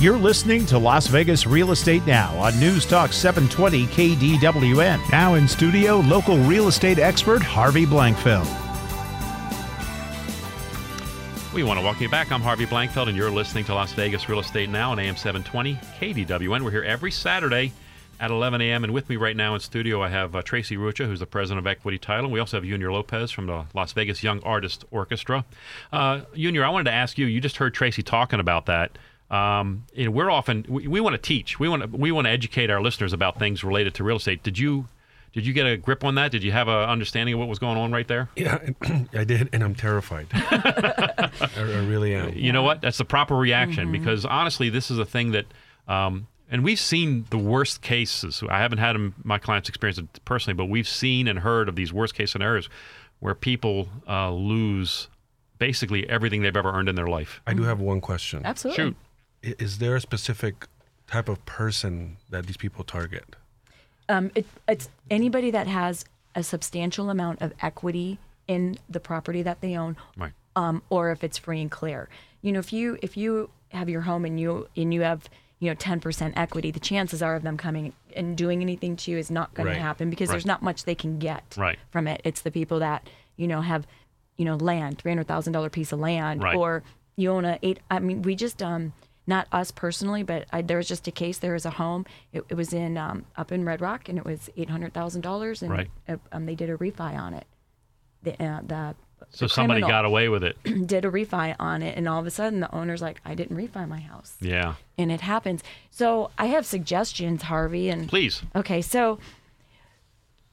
You're listening to Las Vegas Real Estate Now on News Talk 720 KDWN. Now in studio, local real estate expert Harvey Blankfeld. We want to welcome you back. I'm Harvey Blankfeld, and you're listening to Las Vegas Real Estate Now on AM 720 KDWN. We're here every Saturday at 11 a.m. And with me right now in studio, I have uh, Tracy Rucha, who's the president of Equity Title. And We also have Junior Lopez from the Las Vegas Young Artist Orchestra. Uh, Junior, I wanted to ask you. You just heard Tracy talking about that. Um, you know, we're often we, we want to teach. We want to we want to educate our listeners about things related to real estate. Did you did you get a grip on that? Did you have an understanding of what was going on right there? Yeah, I did, and I'm terrified. I, I really am. You know what? That's the proper reaction because honestly, this is a thing that. Um, and we've seen the worst cases. I haven't had my clients experience it personally, but we've seen and heard of these worst case scenarios where people uh, lose basically everything they've ever earned in their life. I do have one question. Absolutely. Shoot. Is there a specific type of person that these people target? Um, it, it's anybody that has a substantial amount of equity in the property that they own, Right. um, or if it's free and clear. You know, if you if you have your home and you and you have you know 10% equity, the chances are of them coming and doing anything to you is not going Right. to happen because Right. there's not much they can get Right. from it. It's the people that you know have you know land, three hundred thousand dollar piece of land, or you own a eight. I mean, we just um not us personally, but I, there was just a case. There was a home. It, it was in um, up in Red Rock, and it was eight hundred thousand dollars, and Right. uh, um, they did a refi on it. The uh, the So the somebody got away with it. did a refi on it, and all of a sudden the owner's like, "I didn't refi my house," Yeah. and it happens. So I have suggestions, Harvey, and Please. Okay, so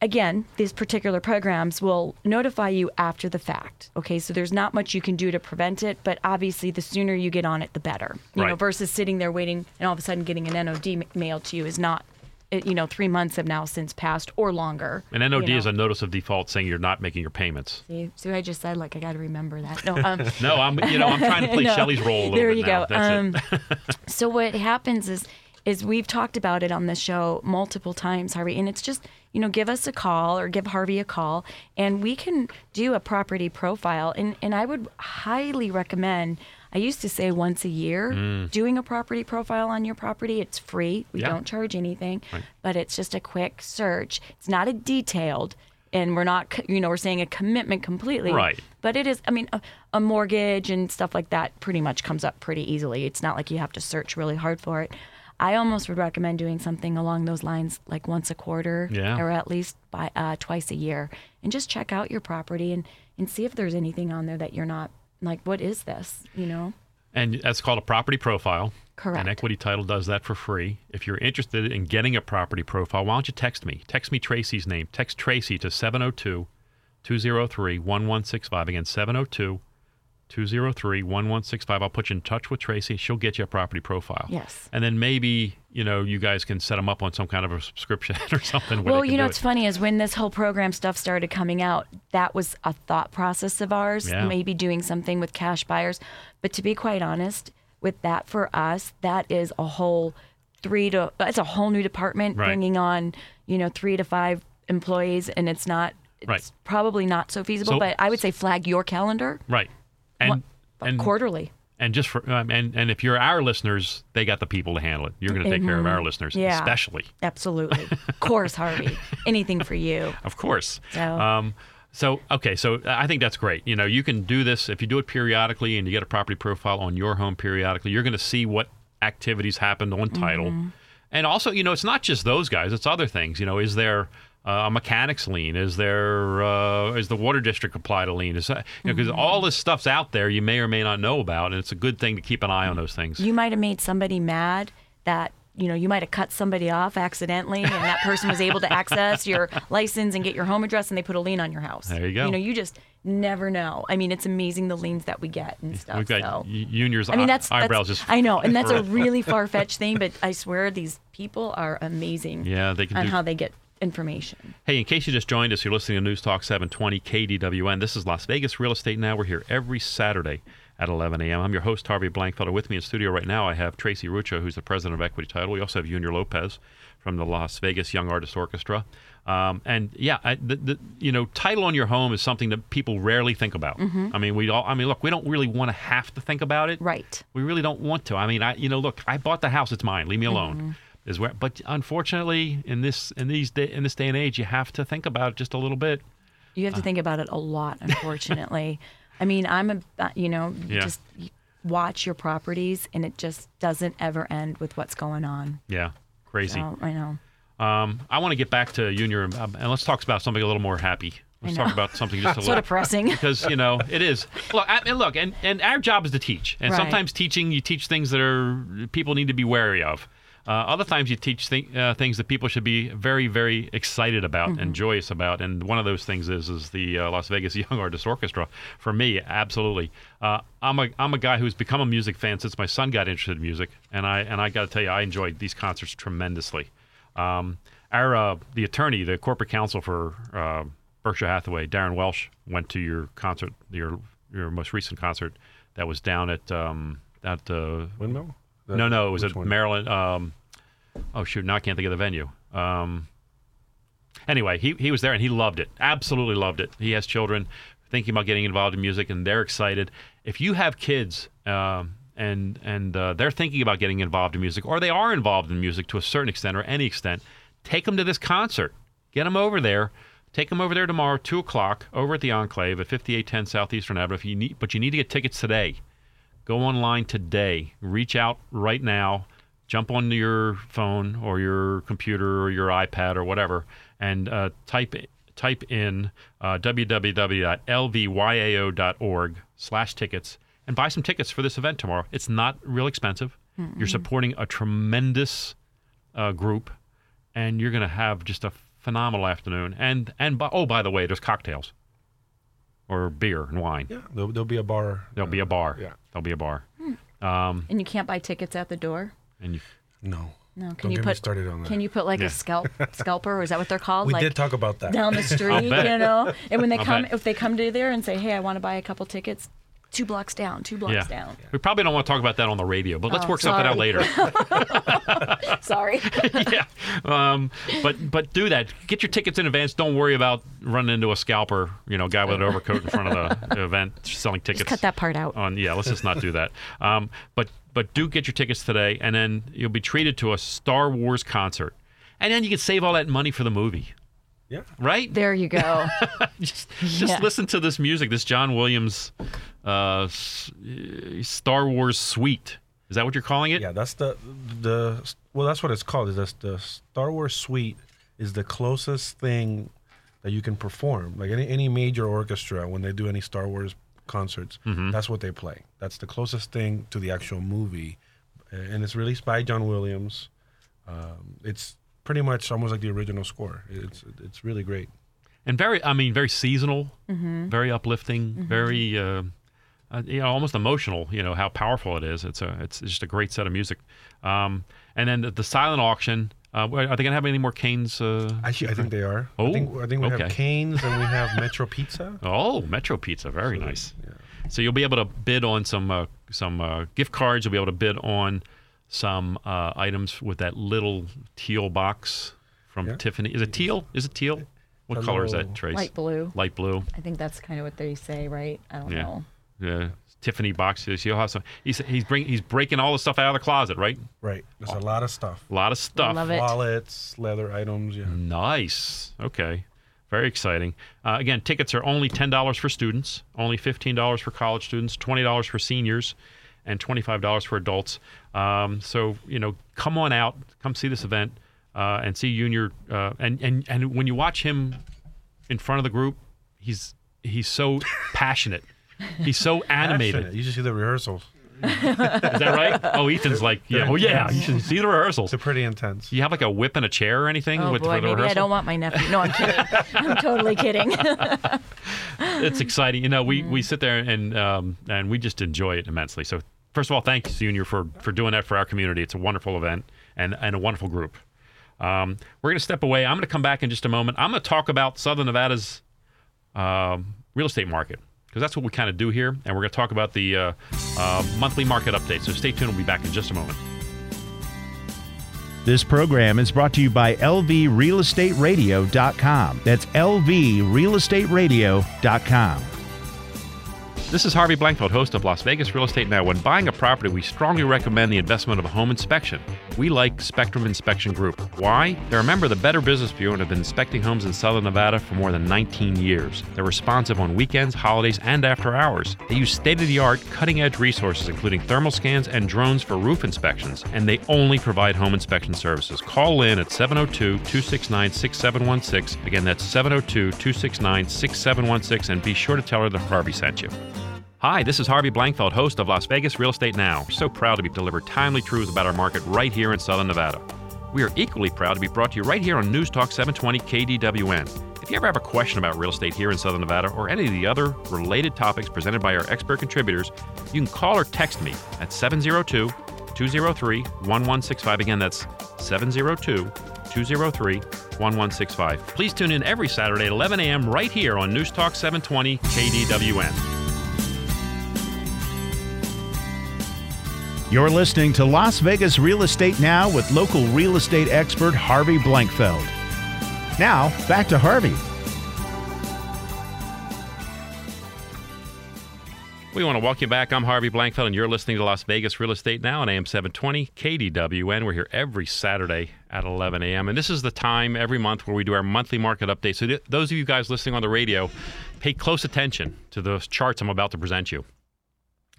again, these particular programs will notify you after the fact. Okay, so there's not much you can do to prevent it, but obviously the sooner you get on it, the better. You know, Right. versus sitting there waiting and all of a sudden getting an NOD ma- mailed to you is not. You know, three months have now since passed or longer. An NOD you is a notice of default saying you're not making your payments. See, what I just said? Like I got to remember that. No, um, No, I'm you know I'm trying to play No. Shelley's role a little there you now. go. That's Um, it. so what happens is is we've talked about it on the show multiple times, Harvey, and it's just you know give us a call or give Harvey a call, and we can do a property profile. And and I would highly recommend. I used to say once a year mm. doing a property profile on your property. It's free. We Yeah. don't charge anything, but it's just a quick search. It's not a detailed. And we're not, you know, we're saying a commitment completely. Right. But it is, I mean, a, a mortgage and stuff like that pretty much comes up pretty easily. It's not like you have to search really hard for it. I almost would recommend doing something along those lines, like once a quarter, Yeah. or at least by uh, twice a year, and just check out your property and and see if there's anything on there that you're not like. What is this? You know? And that's called a property profile. Correct. And Equity Title does that for free. If you're interested in getting a property profile, why don't you text me? Text me Tracy's name. Text Tracy to 702 203 1165. Again, 702 203 1165. I'll put you in touch with Tracy. She'll get you a property profile. Yes. And then maybe, you know, you guys can set them up on some kind of a subscription or something. Well, you know, what's it. funny is when this whole program stuff started coming out, that was a thought process of ours, Yeah. maybe doing something with cash buyers. But to be quite honest, with that for us, that is a whole three to, it's a whole new department Right. bringing on, you know, three to five employees, and it's not, it's Right. probably not so feasible. So- but I would say flag your calendar Right. And, and quarterly. And just for um, and and if you're our listeners, they got the people to handle it. You're going to take care of our listeners, Mm-hmm. Yeah. especially, Absolutely. of course, Harvey. Anything for you. of course. So- Um, so okay, so I think that's great. You know, you can do this if you do it periodically, and you get a property profile on your home periodically. You're going to see what activities happened on title, Mm-hmm. and also, you know, it's not just those guys; it's other things. You know, is there uh, a mechanics lien? Is there uh, is the water district applied a lien? Is that because Mm-hmm. all this stuff's out there you may or may not know about, and it's a good thing to keep an eye on those things. you might have made somebody mad that you know you might have cut somebody off accidentally and that person was able to access your license and get your home address and they put a lien on your house There you go. you know you just never know i mean it's amazing the liens that we get and stuff We've got so Junior's I mean that's, that's eyebrows just I know, and that's a really far fetched thing, but I swear these people are amazing. Yeah, they can on do- how they get information. Hey, in case you just joined us, you're listening to News Talk 720 KDWN. This is Las Vegas Real Estate Now. We're here every Saturday at 11 a.m. I'm your host, Harvey Blankfelder. With me in studio right now, I have Tracy Rucha, who's the president of Equity Title. We also have Junior Lopez from the Las Vegas Young Artist Orchestra. Um, and yeah, I, the, the you know title on your home is something that people rarely think about. I mean, we all. I mean, look, we don't really want to have to think about it. Right. We really don't want to. I mean, I you know, look, I bought the house; it's mine. Leave me alone. Is where, but unfortunately, in this in these day, in this day and age, you have to think about it just a little bit. You have Uh. to think about it a lot, unfortunately. I mean, I'm a, uh, you know, Yeah. just watch your properties and it just doesn't ever end with what's going on. Yeah, crazy. So, I know. Um, I want to get back to Junior um, and let's talk about something a little more happy. Let's talk about something just a little. So depressing. because you know it is. Look, I mean, look, and and our job is to teach, and Right. sometimes teaching you teach things that are people need to be wary of. Uh, other times you teach th- uh, things that people should be very, very excited about Mm-hmm. and joyous about, and one of those things is is the uh, Las Vegas Young Artists Orchestra. For me, absolutely. Uh, I'm a I'm a guy who's become a music fan since my son got interested in music, and I and I got to tell you, I enjoyed these concerts tremendously. Um, our uh, the attorney, the corporate counsel for uh, Berkshire Hathaway, Darren Welsh, went to your concert, your your most recent concert that was down at um, at uh, Windmill? The- no no it was at one? Maryland. Um, oh shoot, now I can't think of the venue. Um, anyway, he he was there and he loved it, absolutely loved it. He has children thinking about getting involved in music and they're excited. If you have kids. Um, and and uh, they're thinking about getting involved in music, or they are involved in music to a certain extent or any extent. Take them to this concert. Get them over there. Take them over there tomorrow, two o'clock, over at the Enclave at 5810 South Eastern Avenue. If you need, but you need to get tickets today. Go online today. Reach out right now. Jump on your phone or your computer or your iPad or whatever, and uh, type type in uh, www.lvyao.org/tickets and buy some tickets for this event tomorrow. It's not real expensive. You're supporting a tremendous uh, group, and you're going to have just a phenomenal afternoon. And and by, oh, by the way, there's cocktails or beer and wine. Yeah, there'll, there'll be a bar. There'll be uh, a bar. Yeah. There'll be a bar. Hmm. Um, and you can't buy tickets at the door? And you, No. No. Can Don't you get put me started on that. Can you put like Yeah. a scalp scalper or is that what they're called? we like did talk about that. down the street, you bet. know? And when they I'll come bet. if they come to there and say, "Hey, I want to buy a couple tickets." Two blocks down, two blocks yeah. down. We probably don't want to talk about that on the radio, but let's Oh, work something out later. Sorry. yeah. Um, but but do that. Get your tickets in advance. Don't worry about running into a scalper, you know, guy with an overcoat in front of the event selling tickets. Cut that part out. on yeah let's just not do that um, but but do get your tickets today and then you'll be treated to a star wars concert and then you can save all that money for the movie Yeah. right There you go. just just Yeah. listen to this music this john williams uh, uh, star wars suite is that what you're calling it Yeah, that's the the well, that's what it's called. Is the the Star Wars Suite is the closest thing that you can perform. Like any any major orchestra when they do any Star Wars concerts, Mm-hmm. that's what they play. That's the closest thing to the actual movie, and it's released by John Williams. Um, it's pretty much almost like the original score. It's it's really great. and very i mean very seasonal Mm-hmm. very uplifting very uh, uh, you know almost emotional you know how powerful it is it's a it's just a great set of music um, and then the, the silent auction uh, are they going to have any more canes uh, Actually, I think they are. Oh, I think I think we okay. have Canes and we have Metro Pizza. Oh, Metro Pizza, very So, nice. yeah. So you'll be able to bid on some uh, some uh, gift cards. You'll be able to bid on some uh, items with that little teal box from Yeah. Tiffany. Is it teal? Is it teal? What A color is that, Trace? Light blue. Light blue. I think that's kind of what they say, right? I don't Yeah. know. Yeah. Tiffany boxes. You'll have some. He's he's bring he's breaking all the stuff out of the closet, right? Right. There's a lot of stuff. A lot of stuff. Love it. Wallets, leather items. Yeah. Nice. Okay. Very exciting. Uh, again, tickets are only $10 for students, only $15 for college students, $20 for seniors, and $25 for adults. Um, so, you know, come on out, come see this event, uh, and see Junior. Uh, and, and, and when you watch him in front of the group, he's he's so passionate. He's so animated. Passionate. You should see the rehearsals. Is that right? Oh, Ethan's like, yeah, oh yeah, you should see the rehearsals. They're pretty intense. You have like a whip and a chair or anything Oh with boy, for the maybe I don't want my nephew. No, I'm kidding. I'm totally kidding. it's exciting. You know, we, we sit there and um, and we just enjoy it immensely. So first of all, thank you, Junior, for for doing that for our community. It's a wonderful event and and a wonderful group. Um, we're going to step away. I'm going to come back in just a moment. I'm going to talk about Southern Nevada's um, real estate market because that's what we kind of do here, and we're going to talk about the uh, uh, monthly market update. So stay tuned. We'll be back in just a moment. This program is brought to you by LVRealEstateRadio.com. That's LVRealEstateRadio.com. This is Harvey Blankfeld, host of Las Vegas Real Estate Now. When buying a property, we strongly recommend the investment of a home inspection. We like Spectrum Inspection Group. Why? They're a member of the Better Business Bureau and have been inspecting homes in Southern Nevada for more than 19 years. They're responsive on weekends, holidays, and after hours. They use state of the art, cutting edge resources, including thermal scans and drones for roof inspections, and they only provide home inspection services. Call in at 702 269 6716. Again, that's 702 269 6716, and be sure to tell her that Harvey sent you. Hi, this is Harvey Blankfeld, host of Las Vegas Real Estate Now. We're so proud to be delivered timely truths about our market right here in Southern Nevada. We are equally proud to be brought to you right here on News Talk 720 KDWN. If you ever have a question about real estate here in Southern Nevada or any of the other related topics presented by our expert contributors, you can call or text me at 702 203 1165. Again, that's 702 203 1165. Please tune in every Saturday at 11 a.m. right here on News Talk 720 KDWN. You're listening to Las Vegas Real Estate Now with local real estate expert Harvey Blankfeld. Now, back to Harvey. We want to welcome you back. I'm Harvey Blankfeld, and you're listening to Las Vegas Real Estate Now on AM 720 KDWN. We're here every Saturday at 11 a.m. And this is the time every month where we do our monthly market update. So, th- those of you guys listening on the radio, pay close attention to those charts I'm about to present you.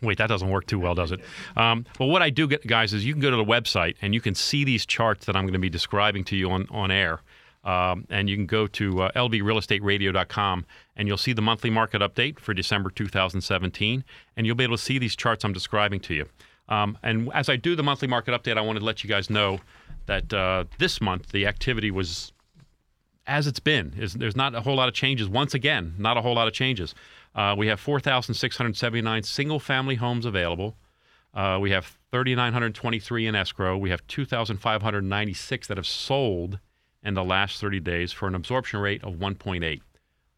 Wait, that doesn't work too well, does it? Um, well, what I do, get, guys, is you can go to the website and you can see these charts that I'm going to be describing to you on, on air. Um, and you can go to uh, lvrealestateradio.com and you'll see the monthly market update for December 2017. And you'll be able to see these charts I'm describing to you. Um, and as I do the monthly market update, I wanted to let you guys know that uh, this month the activity was as it's been. There's not a whole lot of changes. Once again, not a whole lot of changes. Uh, we have 4,679 single family homes available. Uh, we have 3,923 in escrow. We have 2,596 that have sold in the last 30 days for an absorption rate of 1.8.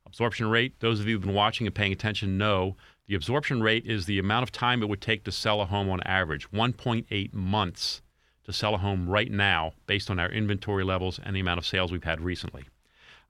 Absorption rate, those of you who've been watching and paying attention know the absorption rate is the amount of time it would take to sell a home on average 1.8 months to sell a home right now based on our inventory levels and the amount of sales we've had recently.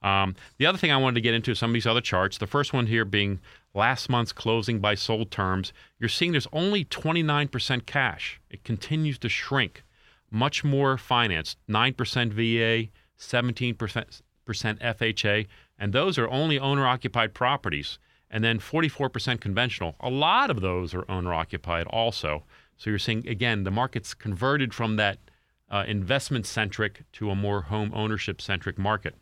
Um, the other thing I wanted to get into some of these other charts. The first one here being last month's closing by sold terms. You're seeing there's only 29% cash. It continues to shrink. Much more finance, 9% VA, 17% FHA, and those are only owner occupied properties. And then 44% conventional. A lot of those are owner occupied also. So you're seeing, again, the market's converted from that uh, investment centric to a more home ownership centric market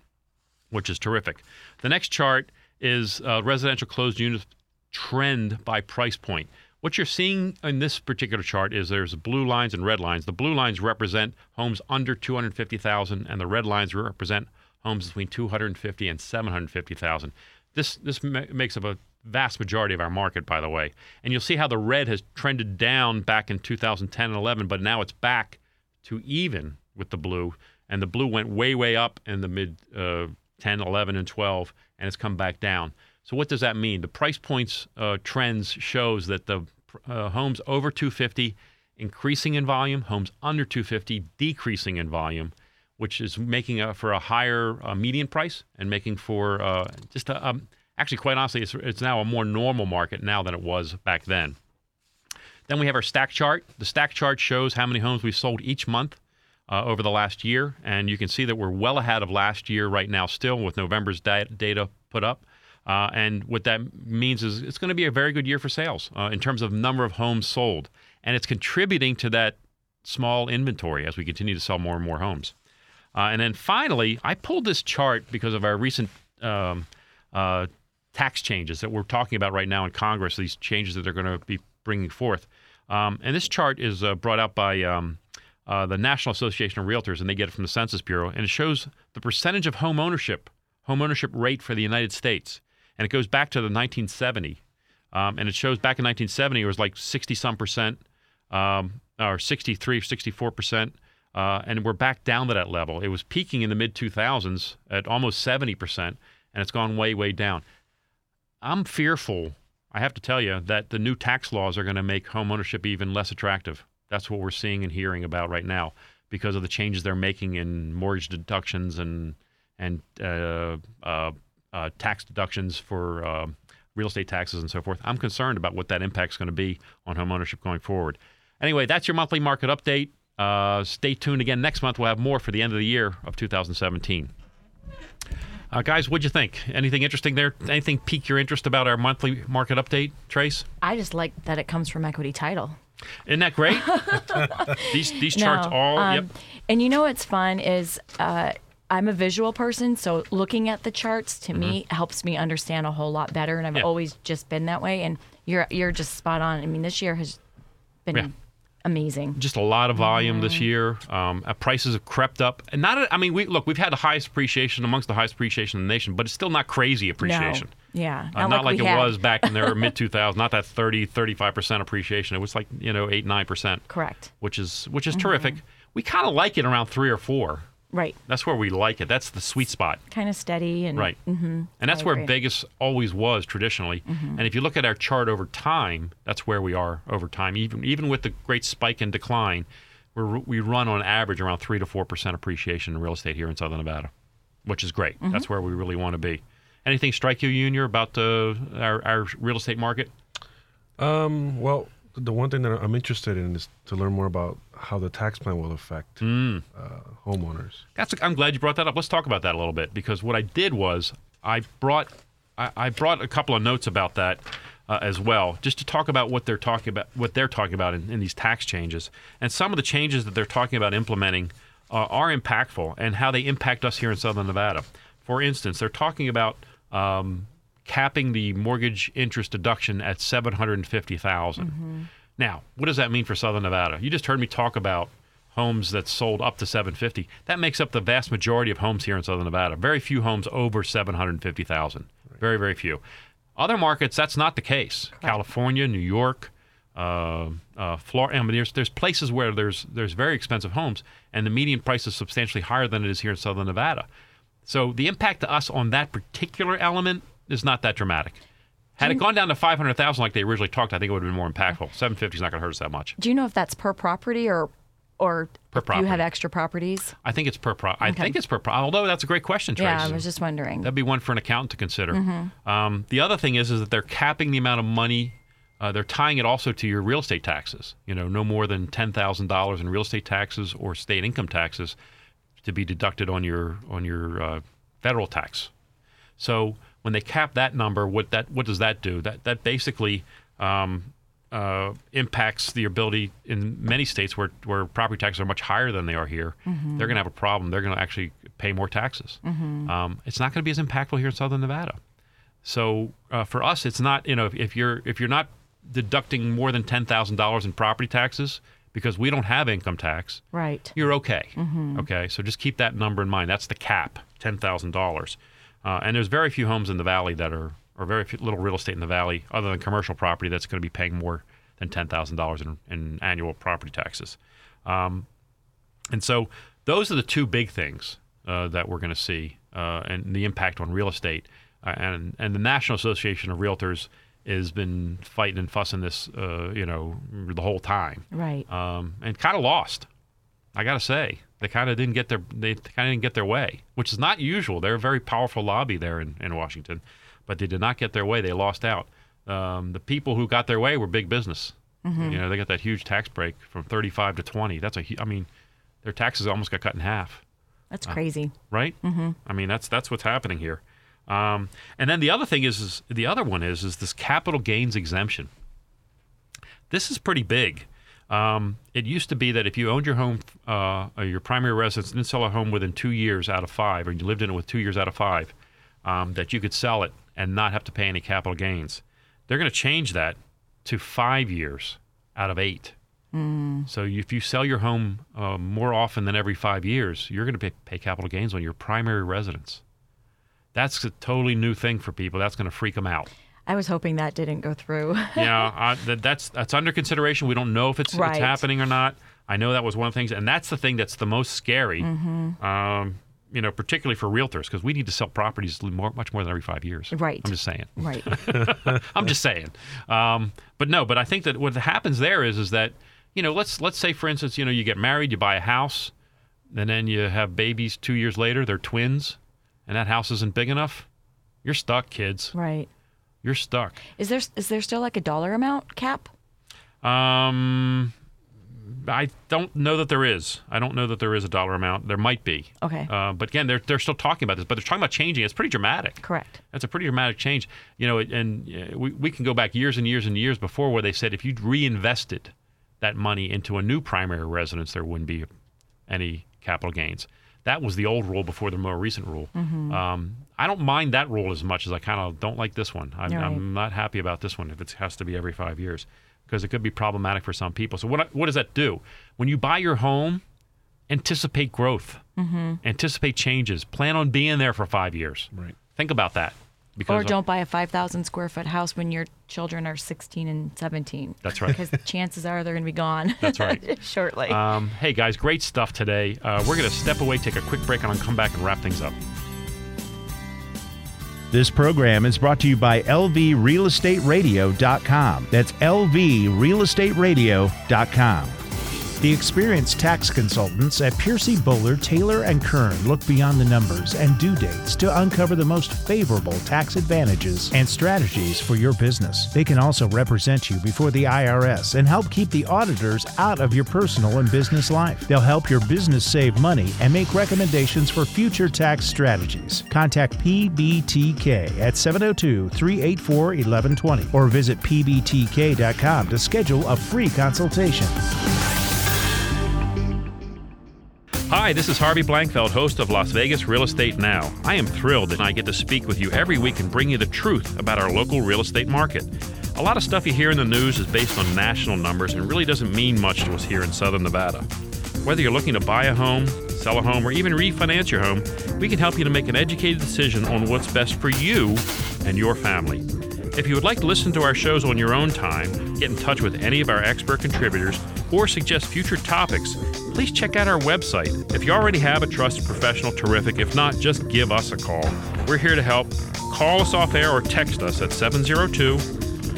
which is terrific. The next chart is uh, residential closed units trend by price point. What you're seeing in this particular chart is there's blue lines and red lines. The blue lines represent homes under 250,000 and the red lines represent homes between 250 and 750,000. This this ma- makes up a vast majority of our market by the way. And you'll see how the red has trended down back in 2010 and 11 but now it's back to even with the blue and the blue went way way up in the mid uh, 10, 11, and 12, and it's come back down. So what does that mean? The price points uh, trends shows that the uh, homes over 250 increasing in volume, homes under 250 decreasing in volume, which is making for a higher uh, median price and making for uh, just a, um, actually quite honestly, it's, it's now a more normal market now than it was back then. Then we have our stack chart. The stack chart shows how many homes we sold each month uh, over the last year, and you can see that we're well ahead of last year right now, still with November's da- data put up. Uh, and what that means is it's going to be a very good year for sales uh, in terms of number of homes sold, and it's contributing to that small inventory as we continue to sell more and more homes. Uh, and then finally, I pulled this chart because of our recent um, uh, tax changes that we're talking about right now in Congress. These changes that they're going to be bringing forth, um, and this chart is uh, brought out by. Um, uh, the National Association of Realtors, and they get it from the Census Bureau, and it shows the percentage of home ownership, home ownership rate for the United States, and it goes back to the 1970, um, and it shows back in 1970 it was like 60 some percent, um, or 63, 64 percent, uh, and we're back down to that level. It was peaking in the mid 2000s at almost 70 percent, and it's gone way, way down. I'm fearful, I have to tell you, that the new tax laws are going to make home ownership even less attractive. That's what we're seeing and hearing about right now because of the changes they're making in mortgage deductions and and uh, uh, uh, tax deductions for uh, real estate taxes and so forth. I'm concerned about what that impact's going to be on home ownership going forward. Anyway, that's your monthly market update. Uh, stay tuned again next month. We'll have more for the end of the year of 2017. Uh, guys, what'd you think? Anything interesting there? Anything pique your interest about our monthly market update, Trace? I just like that it comes from Equity Title. Isn't that great? these these charts No, all. um, yep. And you know what's fun is uh, I'm a visual person, so looking at the charts to me helps me understand a whole lot better, and I've Mm-hmm. Yeah. always just been that way. And you're you're just spot on. I mean, this year has been Yeah. Amazing. just a lot of volume Mm-hmm. this year. Um, uh, prices have crept up, and not. I mean, we look. We've had the highest appreciation amongst the highest appreciation in the nation, but it's still not crazy appreciation. No. Yeah, Uh, not, like, we it had. was back in the mid 2000s. Not that 30, 35 percent appreciation. It was like you know eight, nine percent, Correct. which is which is Mm-hmm. terrific. We kind of like it around three or four. Right. That's where we like it. That's the sweet spot. Kind of steady and Right. Mm-hmm. And that's I where agree. Vegas always was traditionally. And if you look at our chart over time, that's where we are over time. Even even with the great spike and decline, we're, we run on average around 3 to 4% appreciation in real estate here in Southern Nevada, which is great. Mm-hmm. That's where we really want to be. Anything strike you, Junior, about uh, our, our real estate market? Um, well, the one thing that I'm interested in is to learn more about how the tax plan will affect Mm. uh, homeowners. That's. I'm glad you brought that up. Let's talk about that a little bit because what I did was I brought I, I brought a couple of notes about that uh, as well, just to talk about what they're talking about what they're talking about in, in these tax changes and some of the changes that they're talking about implementing uh, are impactful and how they impact us here in Southern Nevada. For instance, they're talking about um, capping the mortgage interest deduction at seven hundred and fifty Now, what does that mean for Southern Nevada? You just heard me talk about homes that sold up to 750. That makes up the vast majority of homes here in Southern Nevada. Very few homes over 750,000. Very, very few. Other markets, that's not the case. California, New York, uh, uh, Florida. I mean, there's there's places where there's there's very expensive homes, and the median price is substantially higher than it is here in Southern Nevada. So the impact to us on that particular element is not that dramatic. Had it gone down to 500,000 like they originally talked, I think it would have been more impactful. 750 is not going to hurt us that much. Do you know if that's per property or or Per if you have extra properties? I think it's per pro. I think it's per pro. Although that's a great question, Tracy. Yeah, I was just wondering. That'd be one for an accountant to consider. Mm-hmm. Um, the other thing is, is that they're capping the amount of money. Uh, they're tying it also to your real estate taxes. You know, no more than ten thousand dollars in real estate taxes or state income taxes to be deducted on your on your uh, federal tax. So when they cap that number, what that what does that do? That that basically um, uh, impacts the ability in many states where where property taxes are much higher than they are here. They're going to have a problem. They're going to actually pay more taxes. Um, it's not going to be as impactful here in Southern Nevada. So uh, for us, it's not you know if, if you're if you're not deducting more than ten thousand dollars in property taxes because we don't have income tax, right. you're okay. Okay, so just keep that number in mind. That's the cap, ten thousand dollars. Uh, and there's very few homes in the valley that are, or very few, little real estate in the valley, other than commercial property, that's going to be paying more than ten thousand dollars in annual property taxes. Um, and so those are the two big things uh, that we're going to see, uh, and the impact on real estate. Uh, and and the National Association of Realtors has been fighting and fussing this, uh, you know, the whole time Right. um, and kind of lost. I got to say, they kind of didn't get their they kind of didn't get their way, which is not usual. They're a very powerful lobby there in, in Washington, but they did not get their way. They lost out. Um, the people who got their way were big business. You know, they got that huge tax break from 35 to 20. That's a, hu- I mean, their taxes almost got cut in half That's crazy. right? Mm-hmm. I mean, that's that's what's happening here. Um, and then the other thing is, is the other one is is this capital gains exemption. This is pretty big. Um, it used to be that if you owned your home, uh, or your primary residence, and didn't sell a home within two years out of five, or you lived in it with two years out of five, um, that you could sell it and not have to pay any capital gains. They're going to change that to five years out of eight. So if you sell your home uh, more often than every five years, you're going to pay, pay capital gains on your primary residence. That's a totally new thing for people. That's going to freak them out. I was hoping that didn't go through. yeah, uh, that, that's that's under consideration. We don't know if it's, Right. it's happening or not. I know that was one of the things, and that's the thing that's the most scary. Mm-hmm. Um, you know, particularly for realtors, because we need to sell properties more, much more than every five years. Right. I'm just saying. right. I'm just saying. Um, but no, but I think that what happens there is is that you know let's let's say for instance you know you get married, you buy a house, and then you have babies two years later, they're twins, and that house isn't big enough, you're stuck, kids. Right. You're stuck. Is there is there still like a dollar amount cap? Um, I don't know that there is. I don't know that there is a dollar amount. There might be. Okay. Uh, but again, they're they're still talking about this, but they're talking about changing. It's pretty dramatic. Correct. That's a pretty dramatic change. You know, and uh, we we can go back years and years and years before where they said if you reinvested that money into a new primary residence, there wouldn't be any capital gains. That was the old rule before the more recent rule. Mm-hmm. Um, I don't mind that rule as much as I kind of don't like this one. I'm, Right. I'm not happy about this one if it has to be every five years because it could be problematic for some people. So what what does that do? When you buy your home, anticipate growth, Mm-hmm. anticipate changes, plan on being there for five years. Right. Think about that. Because Or don't buy a 5,000 square foot house when your children are 16 and 17. That's right. Because chances are they're going to be gone. That's right. shortly. Um, hey guys, great stuff today. Uh, we're going to step away, take a quick break, and I'll come back and wrap things up. This program is brought to you by LVRealEstateRadio.com. That's LVRealEstateRadio.com. The experienced tax consultants at Piercy Bowler, Taylor, and Kern look beyond the numbers and due dates to uncover the most favorable tax advantages and strategies for your business. They can also represent you before the IRS and help keep the auditors out of your personal and business life. They'll help your business save money and make recommendations for future tax strategies. Contact PBTK at 702 384 1120 or visit pbtk.com to schedule a free consultation. Hi, this is Harvey Blankfeld, host of Las Vegas Real Estate Now. I am thrilled that I get to speak with you every week and bring you the truth about our local real estate market. A lot of stuff you hear in the news is based on national numbers and really doesn't mean much to us here in Southern Nevada. Whether you're looking to buy a home, sell a home, or even refinance your home, we can help you to make an educated decision on what's best for you and your family. If you would like to listen to our shows on your own time, get in touch with any of our expert contributors, or suggest future topics, please check out our website. If you already have a trusted professional, terrific. If not, just give us a call. We're here to help. Call us off air or text us at 702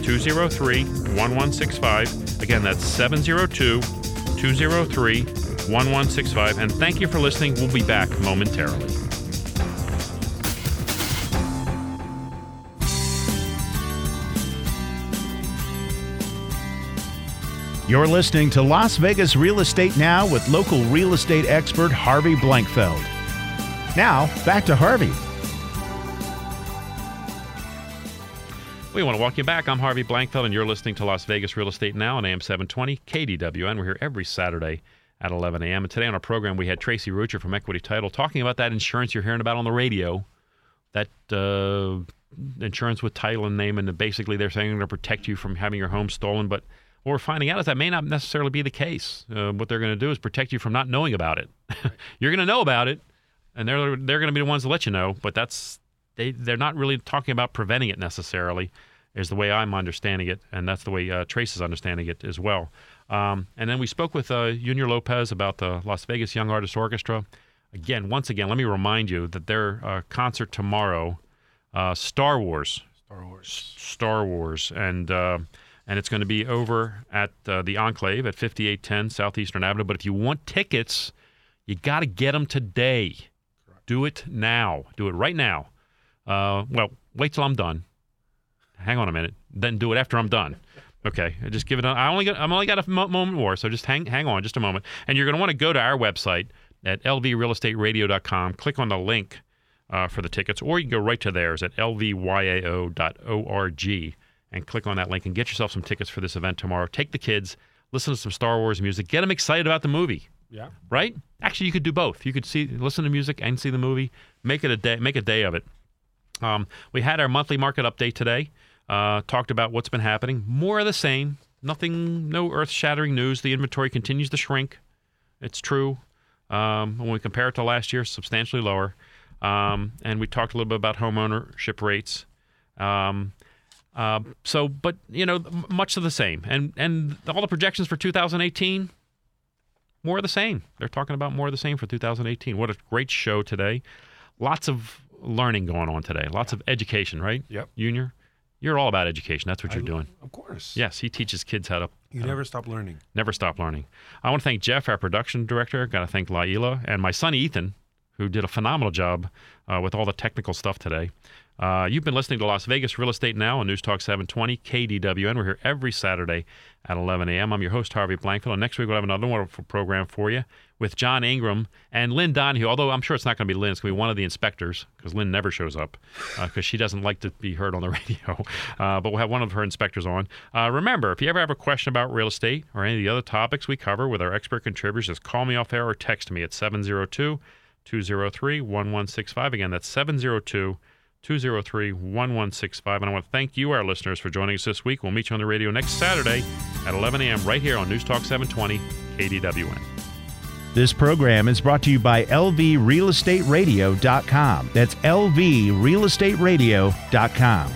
203 1165. Again, that's 702 203 1165. And thank you for listening. We'll be back momentarily. You're listening to Las Vegas Real Estate Now with local real estate expert Harvey Blankfeld. Now, back to Harvey. We want to welcome you back. I'm Harvey Blankfeld, and you're listening to Las Vegas Real Estate Now on AM 720 KDWN. We're here every Saturday at 11 a.m. And today on our program, we had Tracy Rucha from Equity Title talking about that insurance you're hearing about on the radio. That uh, insurance with title and name, and basically they're saying they're going to protect you from having your home stolen. But what we're finding out is that may not necessarily be the case. Uh, what they're going to do is protect you from not knowing about it. you're going to know about it, and they're they're going to be the ones to let you know. But that's they they're not really talking about preventing it necessarily, is the way I'm understanding it, and that's the way uh, Trace is understanding it as well. Um, and then we spoke with uh, Junior Lopez about the Las Vegas Young Artists Orchestra. Again, once again, let me remind you that their uh, concert tomorrow, uh, Star Wars, Star Wars. Star Wars, and uh, and it's going to be over at uh, the Enclave at 5810 South Eastern Avenue. But if you want tickets, you got to get them today. Do it now. Do it right now. Uh, well, wait till I'm done. Hang on a minute. Then do it after I'm done. Okay, just give it. A, I only got. I'm only got a mo- moment more, so just hang hang on just a moment. And you're going to want to go to our website at lvrealestateradio.com. Click on the link uh, for the tickets, or you can go right to theirs at lvyao.org and click on that link and get yourself some tickets for this event tomorrow. Take the kids, listen to some Star Wars music, get them excited about the movie. Yeah. Right? Actually, you could do both. You could see, listen to music and see the movie. Make it a day. Make a day of it. Um, we had our monthly market update today. Uh, talked about what's been happening. More of the same. Nothing. No earth-shattering news. The inventory continues to shrink. It's true. Um, when we compare it to last year, substantially lower. Um, and we talked a little bit about homeownership rates. Um, uh, so, but you know, much of the same, and and all the projections for 2018, more of the same. They're talking about more of the same for 2018. What a great show today! Lots of learning going on today. Lots of education, right? Yep. Junior, You're all about education. That's what you're I- doing. Of course. Yes, he teaches kids how to You never stop learning. never stop learning. I want to thank Jeff, our production director. Got to thank Laila and my son Ethan, who did a phenomenal job uh, with all the technical stuff today. Uh, you've been listening to Las Vegas Real Estate Now on News Talk 720 KDWN. We're here every Saturday at 11 a.m. I'm your host Harvey Blankfeld, and next week we'll have another wonderful program for you with John Ingram and Lynn Donahue. Although I'm sure it's not going to be Lynn, it's going to be one of the inspectors because Lynn never shows up because she doesn't like to be heard on the radio. Uh, but we'll have one of her inspectors on. Uh, remember, if you ever have a question about real estate or any of the other topics we cover with our expert contributors, just call me off air or text me at 702 203 1165. Again, that's 702 203 1165. And I want to thank you, our listeners, for joining us this week. We'll meet you on the radio next Saturday at 11 a.m. right here on News Talk 720 KDWN. This program is brought to you by LVRealEstateRadio.com. That's LVRealEstateRadio.com.